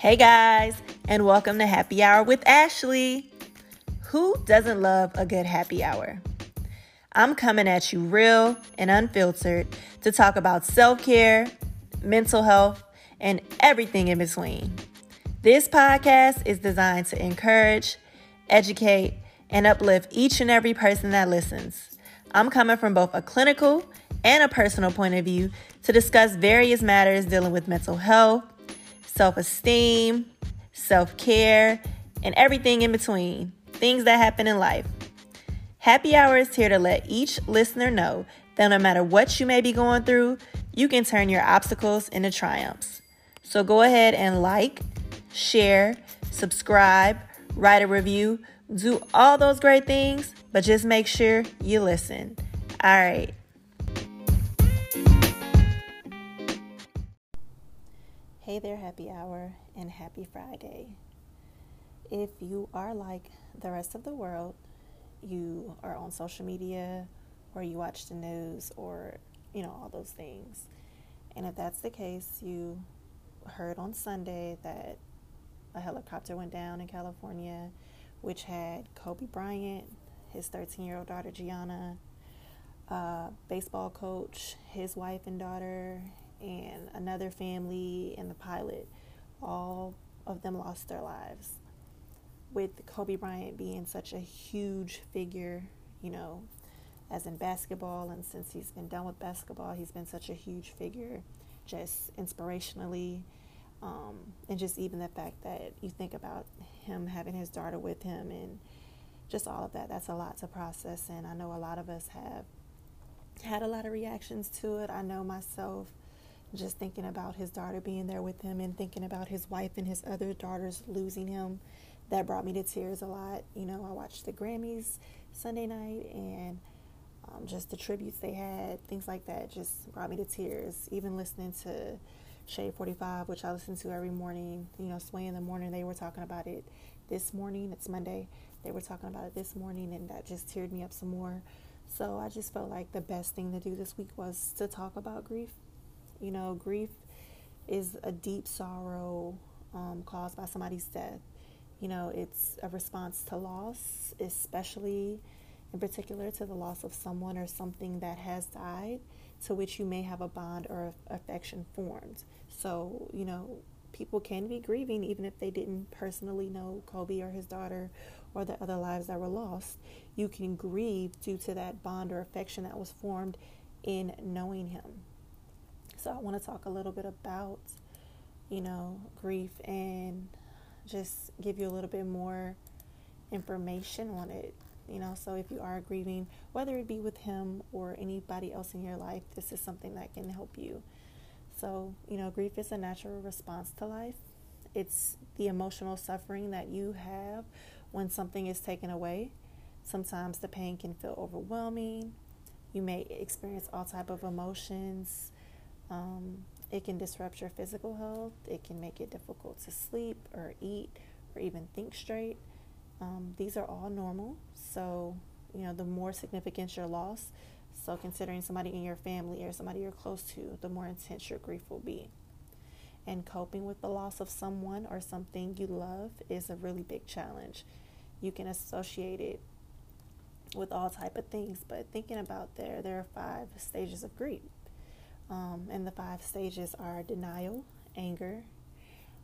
Hey guys, and welcome to Happy Hour with Ashley. Who doesn't love a good happy hour? I'm coming at you real and unfiltered to talk about self care, mental health, and everything in between. This podcast is designed to encourage, educate, and uplift each and every person that listens. I'm coming from both a clinical and a personal point of view to discuss various matters dealing with mental health self esteem, self care, and everything in between. Things that happen in life. Happy Hour is here to let each listener know that no matter what you may be going through, you can turn your obstacles into triumphs. So go ahead and like, share, subscribe, write a review, do all those great things, but just make sure you listen. All right. Hey there, happy hour, and happy Friday. If you are like the rest of the world, you are on social media or you watch the news or, you know, all those things. And if that's the case, you heard on Sunday that a helicopter went down in California, which had Kobe Bryant, his 13 year old daughter Gianna, uh, baseball coach, his wife and daughter, and another family and the pilot, all of them lost their lives. With Kobe Bryant being such a huge figure, you know, as in basketball, and since he's been done with basketball, he's been such a huge figure, just inspirationally, um, and just even the fact that you think about him having his daughter with him and just all of that. That's a lot to process, and I know a lot of us have had a lot of reactions to it. I know myself just thinking about his daughter being there with him and thinking about his wife and his other daughters losing him. That brought me to tears a lot. You know i watched the grammys sunday night and um, just the tributes they had things like that just brought me to tears. Even listening to shade 45 which i listen to every morning you know sway in the morning they were talking about it this morning. It's monday. They were talking about it this morning and that just teared me up some more. So i just felt like the best thing to do this week was to talk about grief you know, grief is a deep sorrow um, caused by somebody's death. You know, it's a response to loss, especially in particular to the loss of someone or something that has died, to which you may have a bond or affection formed. So, you know, people can be grieving even if they didn't personally know Kobe or his daughter or the other lives that were lost. You can grieve due to that bond or affection that was formed in knowing him. So I want to talk a little bit about, you know, grief and just give you a little bit more information on it. You know, so if you are grieving, whether it be with him or anybody else in your life, this is something that can help you. So, you know, grief is a natural response to life. It's the emotional suffering that you have when something is taken away. Sometimes the pain can feel overwhelming. You may experience all type of emotions um, it can disrupt your physical health. It can make it difficult to sleep or eat or even think straight. Um, these are all normal. So, you know, the more significant your loss, so considering somebody in your family or somebody you're close to, the more intense your grief will be. And coping with the loss of someone or something you love is a really big challenge. You can associate it with all type of things, but thinking about there, there are five stages of grief. Um, and the five stages are denial, anger,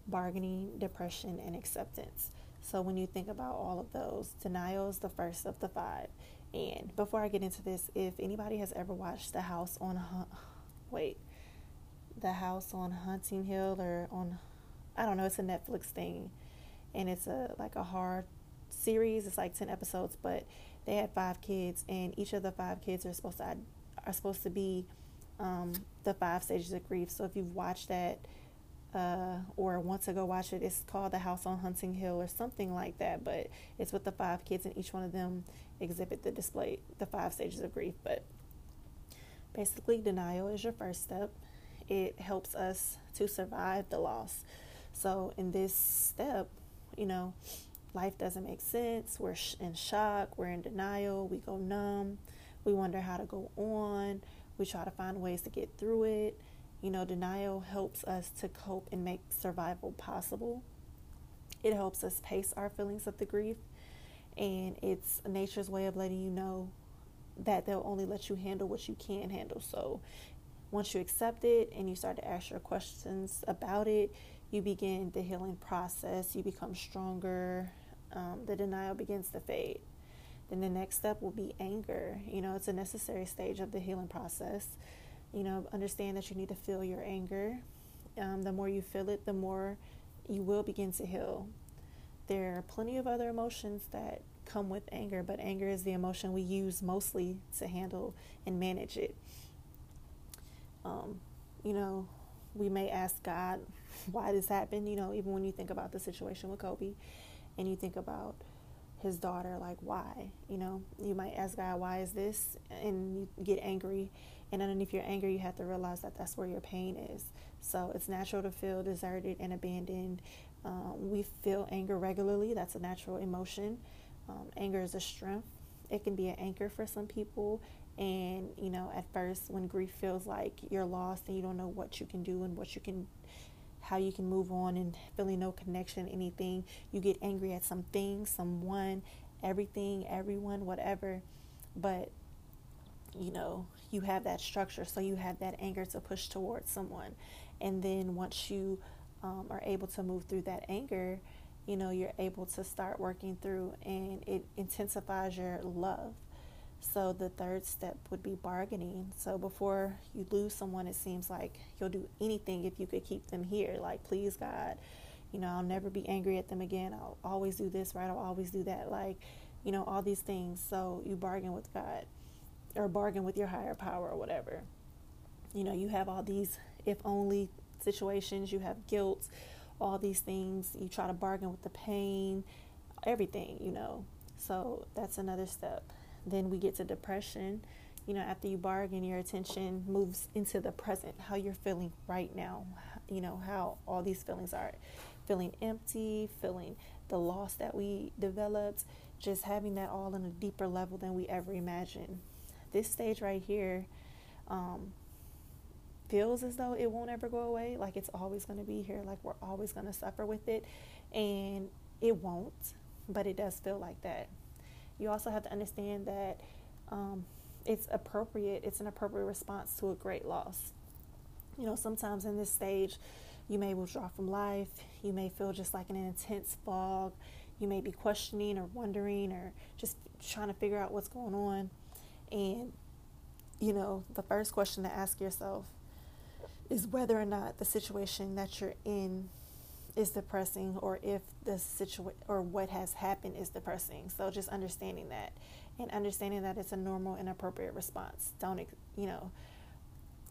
bargaining, depression, and acceptance. So when you think about all of those, denial is the first of the five. And before I get into this, if anybody has ever watched The House on wait, The House on Hunting Hill or on I don't know, it's a Netflix thing, and it's a like a hard series. It's like ten episodes, but they had five kids, and each of the five kids are supposed to are supposed to be um, the five stages of grief. So if you've watched that uh, or want to go watch it, it's called The House on Hunting Hill or something like that. But it's with the five kids, and each one of them exhibit the display the five stages of grief. But basically, denial is your first step. It helps us to survive the loss. So in this step, you know, life doesn't make sense. We're in shock. We're in denial. We go numb. We wonder how to go on we try to find ways to get through it You know, denial helps us to cope and make survival possible. It helps us pace our feelings of the grief, and it's nature's way of letting you know that they'll only let you handle what you can handle. So once you accept it and you start to ask your questions about it, you begin the healing process. You become stronger. Um, the denial begins to fade. Then the next step will be anger. You know, it's a necessary stage of the healing process. You know, understand that you need to feel your anger. Um, the more you feel it, the more you will begin to heal. There are plenty of other emotions that come with anger, but anger is the emotion we use mostly to handle and manage it. Um, you know, we may ask God why this happened. You know, even when you think about the situation with Kobe and you think about his daughter, like, why? You know, you might ask God, why is this? And you get angry. And underneath your anger, you have to realize that that's where your pain is. So it's natural to feel deserted and abandoned. Um, we feel anger regularly, that's a natural emotion. Um, anger is a strength. It can be an anchor for some people. And, you know, at first, when grief feels like you're lost and you don't know what you can do and what you can, how you can move on and feeling no connection, anything, you get angry at something, someone, everything, everyone, whatever. But, you know, you have that structure. So you have that anger to push towards someone. And then once you um, are able to move through that anger, you know, you're able to start working through and it intensifies your love so the third step would be bargaining. So before you lose someone, it seems like you'll do anything if you could keep them here. Like, please, God, you know, I'll never be angry at them again. I'll always do this, right? I'll always do that. Like, you know, all these things. So you bargain with God or bargain with your higher power or whatever. You know, you have all these if only situations, you have guilt, all these things. You try to bargain with the pain, everything, you know. So that's another step. Then we get to depression. You know, after you bargain, your attention moves into the present, how you're feeling right now. You know, how all these feelings are feeling empty, feeling the loss that we developed, just having that all on a deeper level than we ever imagined. This stage right here um, feels as though it won't ever go away, like it's always going to be here, like we're always going to suffer with it. And it won't, but it does feel like that you also have to understand that um, it's appropriate, it's an appropriate response to a great loss. You know, sometimes in this stage, you may withdraw from life, you may feel just like an intense fog, you may be questioning or wondering or just trying to figure out what's going on. And, you know, the first question to ask yourself is whether or not the situation that you're in is depressing or if the situation or what has happened is depressing. So just understanding that and understanding that it's a normal and appropriate response. Don't, you know.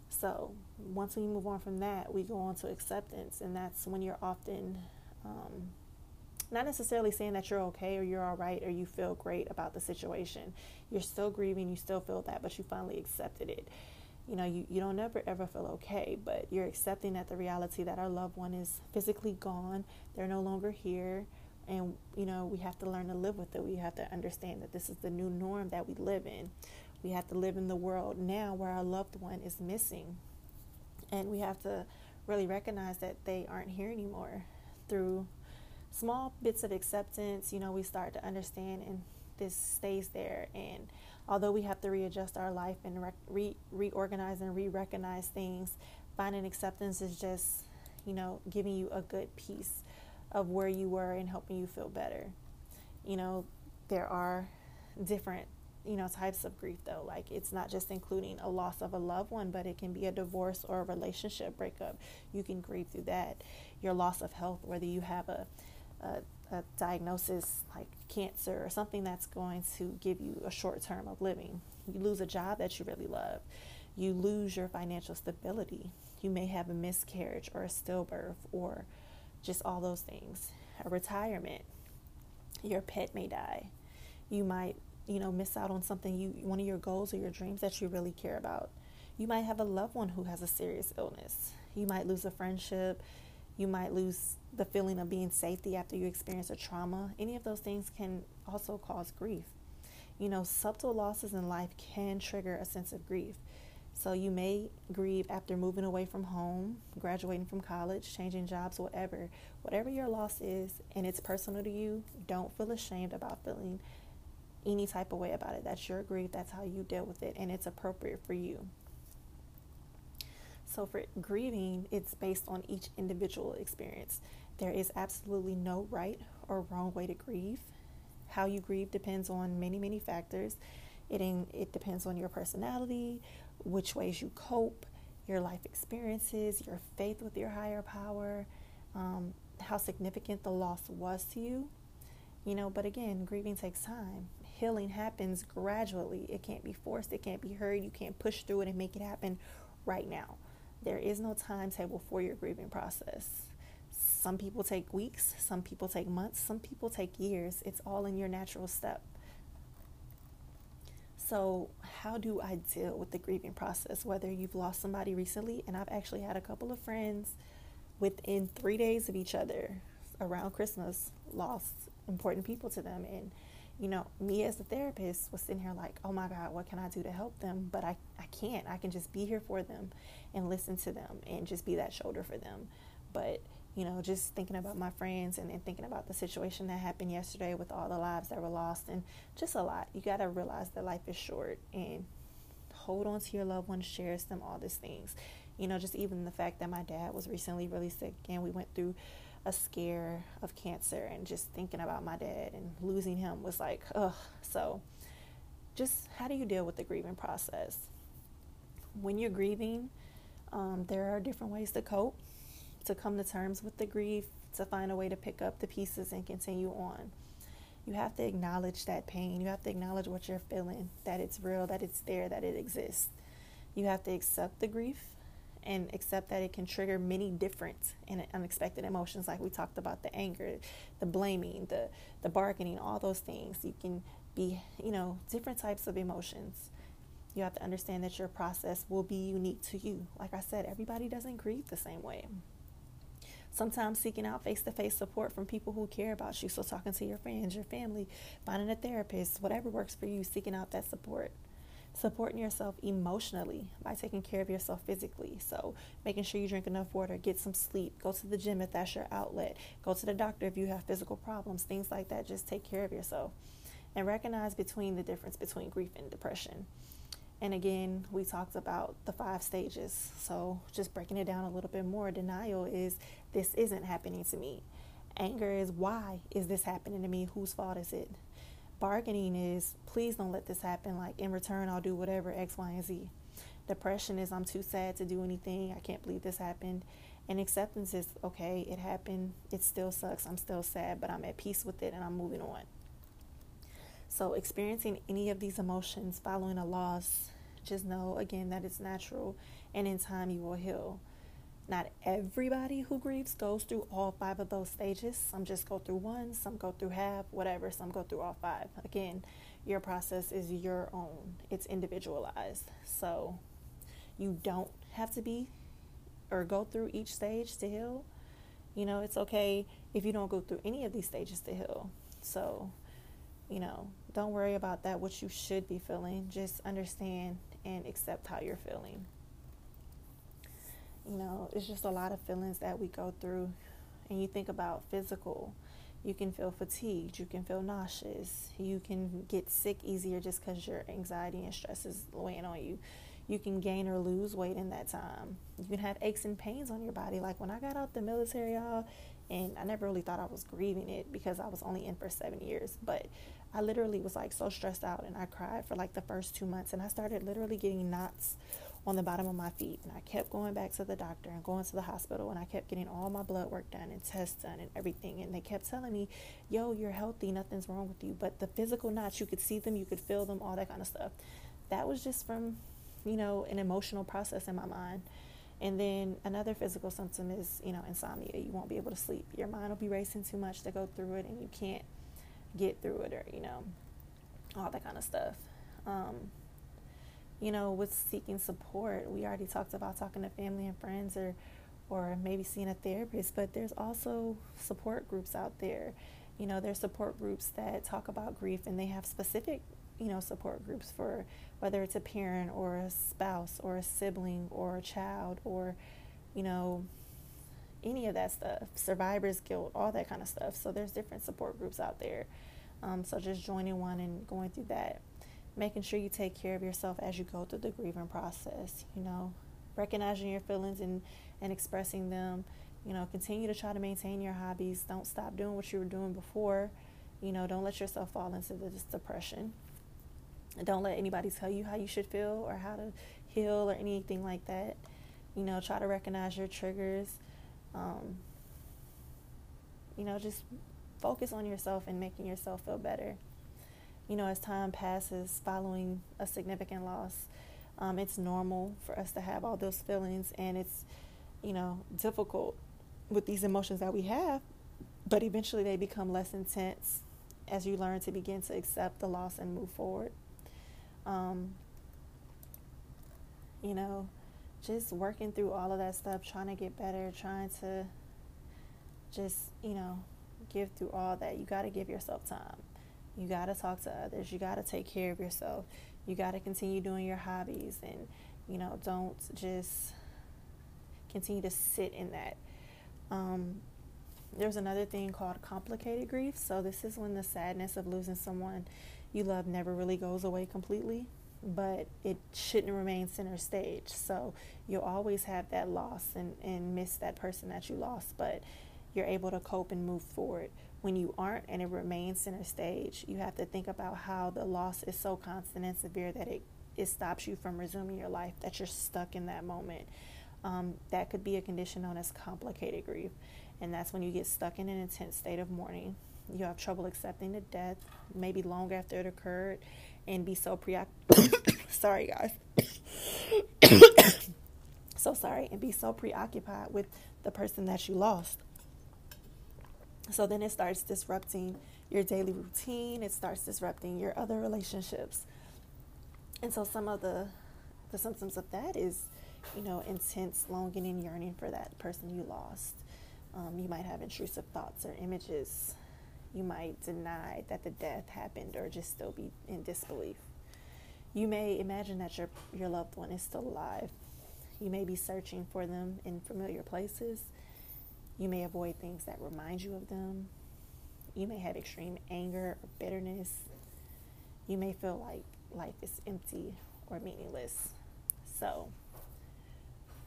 So once we move on from that, we go on to acceptance, and that's when you're often um, not necessarily saying that you're okay or you're all right or you feel great about the situation. You're still grieving, you still feel that, but you finally accepted it you know, you, you don't ever ever feel okay, but you're accepting that the reality that our loved one is physically gone, they're no longer here, and you know, we have to learn to live with it. We have to understand that this is the new norm that we live in. We have to live in the world now where our loved one is missing. And we have to really recognize that they aren't here anymore. Through small bits of acceptance, you know, we start to understand and this stays there and although we have to readjust our life and re- reorganize and re-recognize things finding acceptance is just you know giving you a good piece of where you were and helping you feel better. You know there are different you know types of grief though. Like it's not just including a loss of a loved one but it can be a divorce or a relationship breakup. You can grieve through that. Your loss of health whether you have a, a a diagnosis like cancer or something that's going to give you a short term of living. You lose a job that you really love. You lose your financial stability. You may have a miscarriage or a stillbirth or just all those things. A retirement. Your pet may die. You might, you know, miss out on something you one of your goals or your dreams that you really care about. You might have a loved one who has a serious illness. You might lose a friendship. You might lose the feeling of being safety after you experience a trauma. Any of those things can also cause grief. You know, subtle losses in life can trigger a sense of grief. So you may grieve after moving away from home, graduating from college, changing jobs, whatever. Whatever your loss is and it's personal to you, don't feel ashamed about feeling any type of way about it. That's your grief, that's how you deal with it, and it's appropriate for you. So, for grieving, it's based on each individual experience. There is absolutely no right or wrong way to grieve. How you grieve depends on many, many factors. It, in, it depends on your personality, which ways you cope, your life experiences, your faith with your higher power, um, how significant the loss was to you. You know, but again, grieving takes time. Healing happens gradually. It can't be forced, it can't be hurried. You can't push through it and make it happen right now. There is no timetable for your grieving process. Some people take weeks, some people take months, some people take years. It's all in your natural step. So, how do I deal with the grieving process? Whether you've lost somebody recently, and I've actually had a couple of friends within three days of each other around Christmas lost important people to them. And, you know, me as a therapist was sitting here like, oh my God, what can I do to help them? But I, I can't. I can just be here for them and listen to them and just be that shoulder for them. But, you know, just thinking about my friends and, and thinking about the situation that happened yesterday with all the lives that were lost and just a lot. You got to realize that life is short and hold on to your loved ones, cherish them, all these things. You know, just even the fact that my dad was recently really sick and we went through a scare of cancer and just thinking about my dad and losing him was like, ugh. So, just how do you deal with the grieving process? When you're grieving, um, there are different ways to cope, to come to terms with the grief, to find a way to pick up the pieces and continue on. You have to acknowledge that pain. You have to acknowledge what you're feeling, that it's real, that it's there, that it exists. You have to accept the grief and accept that it can trigger many different and unexpected emotions like we talked about the anger the blaming the the bargaining all those things you can be you know different types of emotions you have to understand that your process will be unique to you. Like I said, everybody doesn't grieve the same way. Sometimes seeking out face to face support from people who care about you. So, talking to your friends, your family, finding a therapist, whatever works for you, seeking out that support. Supporting yourself emotionally by taking care of yourself physically. So, making sure you drink enough water, get some sleep, go to the gym if that's your outlet, go to the doctor if you have physical problems, things like that. Just take care of yourself and recognize between the difference between grief and depression. And again, we talked about the five stages. So, just breaking it down a little bit more, denial is this isn't happening to me. Anger is why is this happening to me? Whose fault is it? Bargaining is please don't let this happen. Like, in return, I'll do whatever X, Y, and Z. Depression is I'm too sad to do anything. I can't believe this happened. And acceptance is okay, it happened. It still sucks. I'm still sad, but I'm at peace with it and I'm moving on. So, experiencing any of these emotions following a loss, just know again that it's natural and in time you will heal. Not everybody who grieves goes through all five of those stages. Some just go through one, some go through half, whatever, some go through all five. Again, your process is your own, it's individualized. So, you don't have to be or go through each stage to heal. You know, it's okay if you don't go through any of these stages to heal. So, you know, don't worry about that, what you should be feeling. Just understand and accept how you're feeling. You know, it's just a lot of feelings that we go through. And you think about physical, you can feel fatigued, you can feel nauseous, you can get sick easier just because your anxiety and stress is weighing on you. You can gain or lose weight in that time. You can have aches and pains on your body. Like when I got out the military, y'all, and I never really thought I was grieving it because I was only in for seven years. But I literally was like so stressed out and I cried for like the first two months and I started literally getting knots on the bottom of my feet and I kept going back to the doctor and going to the hospital and I kept getting all my blood work done and tests done and everything and they kept telling me, "Yo, you're healthy, nothing's wrong with you." But the physical knots, you could see them, you could feel them, all that kind of stuff. That was just from, you know, an emotional process in my mind. And then another physical symptom is, you know, insomnia. You won't be able to sleep. Your mind will be racing too much to go through it, and you can't get through it, or you know, all that kind of stuff. Um, you know, with seeking support, we already talked about talking to family and friends, or or maybe seeing a therapist. But there's also support groups out there. You know, there's support groups that talk about grief, and they have specific you know, support groups for whether it's a parent or a spouse or a sibling or a child or, you know, any of that stuff, survivor's guilt, all that kind of stuff. So there's different support groups out there. Um, so just joining one and going through that, making sure you take care of yourself as you go through the grieving process. You know, recognizing your feelings and and expressing them. You know, continue to try to maintain your hobbies. Don't stop doing what you were doing before. You know, don't let yourself fall into this depression. Don't let anybody tell you how you should feel or how to heal or anything like that. You know, try to recognize your triggers. Um, you know, just focus on yourself and making yourself feel better. You know, as time passes following a significant loss, um, it's normal for us to have all those feelings, and it's, you know, difficult with these emotions that we have, but eventually they become less intense as you learn to begin to accept the loss and move forward. Um, you know, just working through all of that stuff, trying to get better, trying to just, you know, give through all that. You got to give yourself time. You got to talk to others. You got to take care of yourself. You got to continue doing your hobbies and, you know, don't just continue to sit in that. Um, there's another thing called complicated grief. So, this is when the sadness of losing someone you love never really goes away completely, but it shouldn't remain center stage. So, you'll always have that loss and, and miss that person that you lost, but you're able to cope and move forward. When you aren't and it remains center stage, you have to think about how the loss is so constant and severe that it, it stops you from resuming your life, that you're stuck in that moment. Um, that could be a condition known as complicated grief. And that's when you get stuck in an intense state of mourning. You have trouble accepting the death, maybe long after it occurred, and be so preoccupied. sorry, guys. so sorry, and be so preoccupied with the person that you lost. So then it starts disrupting your daily routine, it starts disrupting your other relationships. And so some of the the symptoms of that is, you know, intense longing and yearning for that person you lost. Um, you might have intrusive thoughts or images. You might deny that the death happened or just still be in disbelief. You may imagine that your, your loved one is still alive. You may be searching for them in familiar places. You may avoid things that remind you of them. You may have extreme anger or bitterness. You may feel like life is empty or meaningless. So,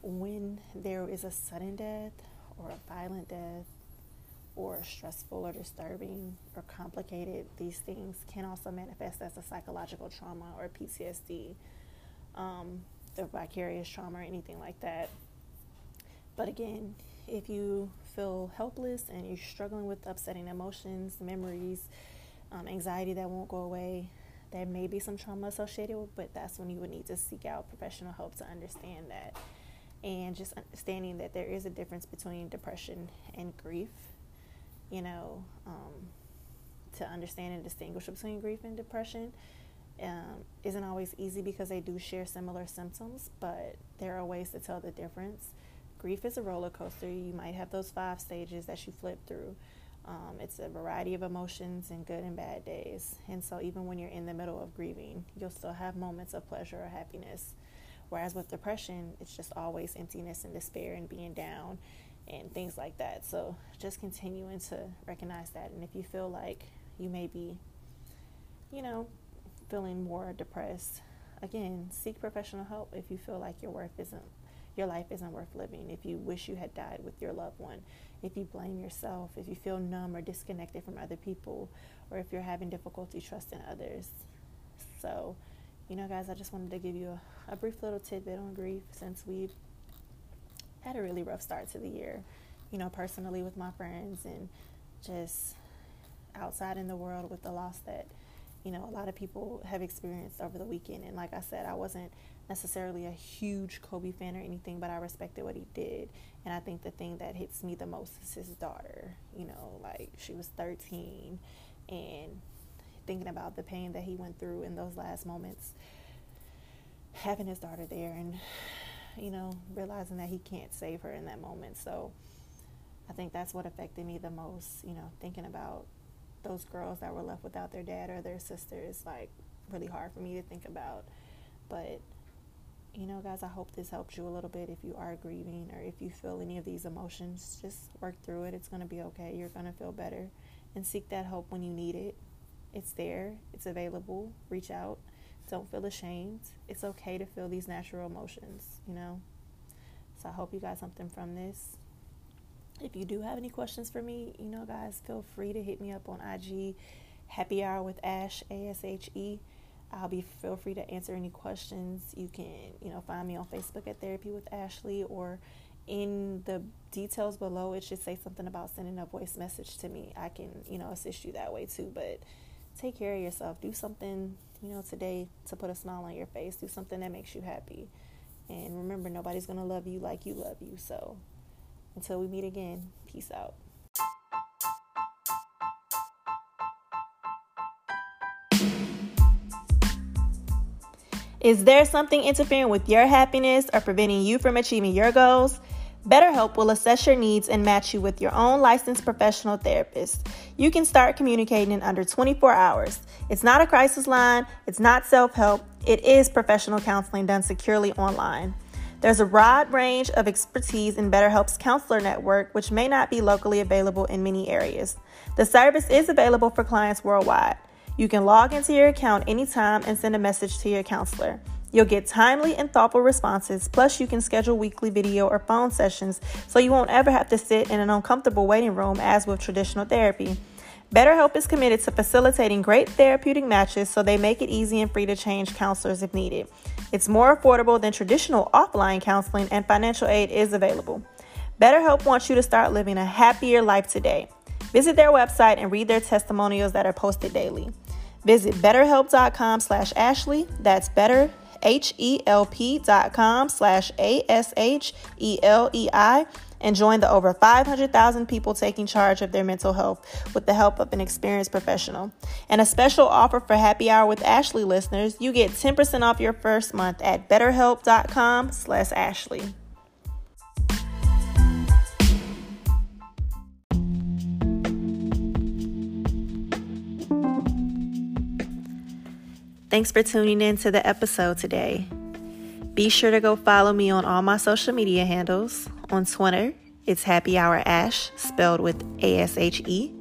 when there is a sudden death or a violent death or stressful or disturbing or complicated, these things can also manifest as a psychological trauma or PTSD, um, or vicarious trauma or anything like that. But again, if you feel helpless and you're struggling with upsetting emotions, memories, um, anxiety that won't go away, there may be some trauma associated with, but that's when you would need to seek out professional help to understand that and just understanding that there is a difference between depression and grief. You know, um, to understand and distinguish between grief and depression um, isn't always easy because they do share similar symptoms, but there are ways to tell the difference. Grief is a roller coaster. You might have those five stages that you flip through. Um, it's a variety of emotions and good and bad days. And so, even when you're in the middle of grieving, you'll still have moments of pleasure or happiness. Whereas with depression, it's just always emptiness and despair and being down and things like that. So just continuing to recognize that. And if you feel like you may be, you know, feeling more depressed, again, seek professional help if you feel like your worth isn't your life isn't worth living, if you wish you had died with your loved one, if you blame yourself, if you feel numb or disconnected from other people, or if you're having difficulty trusting others. So you know, guys, I just wanted to give you a, a brief little tidbit on grief since we've had a really rough start to the year, you know, personally with my friends and just outside in the world with the loss that, you know, a lot of people have experienced over the weekend. And like I said, I wasn't necessarily a huge Kobe fan or anything, but I respected what he did. And I think the thing that hits me the most is his daughter. You know, like she was 13 and thinking about the pain that he went through in those last moments, having his daughter there and, you know, realizing that he can't save her in that moment. So I think that's what affected me the most, you know, thinking about those girls that were left without their dad or their sisters. Like, really hard for me to think about. But you know, guys, I hope this helps you a little bit if you are grieving or if you feel any of these emotions. Just work through it. It's going to be okay. You're going to feel better. And seek that hope when you need it. It's there, it's available. Reach out. Don't feel ashamed. It's okay to feel these natural emotions, you know? So I hope you got something from this. If you do have any questions for me, you know, guys, feel free to hit me up on IG, Happy Hour with Ash, A S H E. I'll be feel free to answer any questions. You can, you know, find me on Facebook at Therapy with Ashley or in the details below it should say something about sending a voice message to me. I can, you know, assist you that way too. But take care of yourself. Do something, you know, today to put a smile on your face. Do something that makes you happy. And remember, nobody's going to love you like you love you. So until we meet again, peace out. Is there something interfering with your happiness or preventing you from achieving your goals? BetterHelp will assess your needs and match you with your own licensed professional therapist. You can start communicating in under 24 hours. It's not a crisis line, it's not self help, it is professional counseling done securely online. There's a broad range of expertise in BetterHelp's counselor network, which may not be locally available in many areas. The service is available for clients worldwide. You can log into your account anytime and send a message to your counselor. You'll get timely and thoughtful responses, plus, you can schedule weekly video or phone sessions so you won't ever have to sit in an uncomfortable waiting room as with traditional therapy. BetterHelp is committed to facilitating great therapeutic matches so they make it easy and free to change counselors if needed. It's more affordable than traditional offline counseling, and financial aid is available. BetterHelp wants you to start living a happier life today. Visit their website and read their testimonials that are posted daily. Visit betterhelp.com slash Ashley. That's better, H-E-L-P dot com slash A-S-H-E-L-E-I and join the over 500,000 people taking charge of their mental health with the help of an experienced professional. And a special offer for Happy Hour with Ashley listeners, you get 10% off your first month at betterhelp.com slash Ashley. Thanks for tuning in to the episode today. Be sure to go follow me on all my social media handles. On Twitter, it's Happy Hour Ash, spelled with A S H E.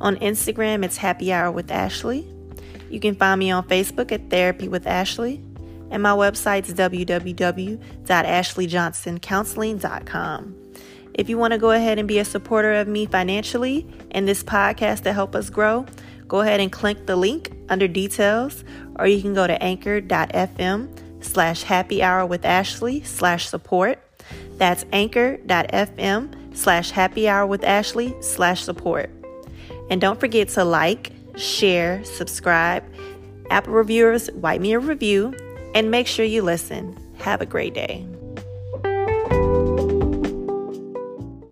On Instagram, it's Happy Hour with Ashley. You can find me on Facebook at Therapy with Ashley. And my website's www.ashleyjohnsoncounseling.com. If you want to go ahead and be a supporter of me financially and this podcast to help us grow, go ahead and click the link under details, or you can go to anchor.fm slash happy hour with Ashley slash support. That's anchor.fm slash happy hour with Ashley slash support. And don't forget to like, share, subscribe, Apple reviewers, write me a review, and make sure you listen. Have a great day.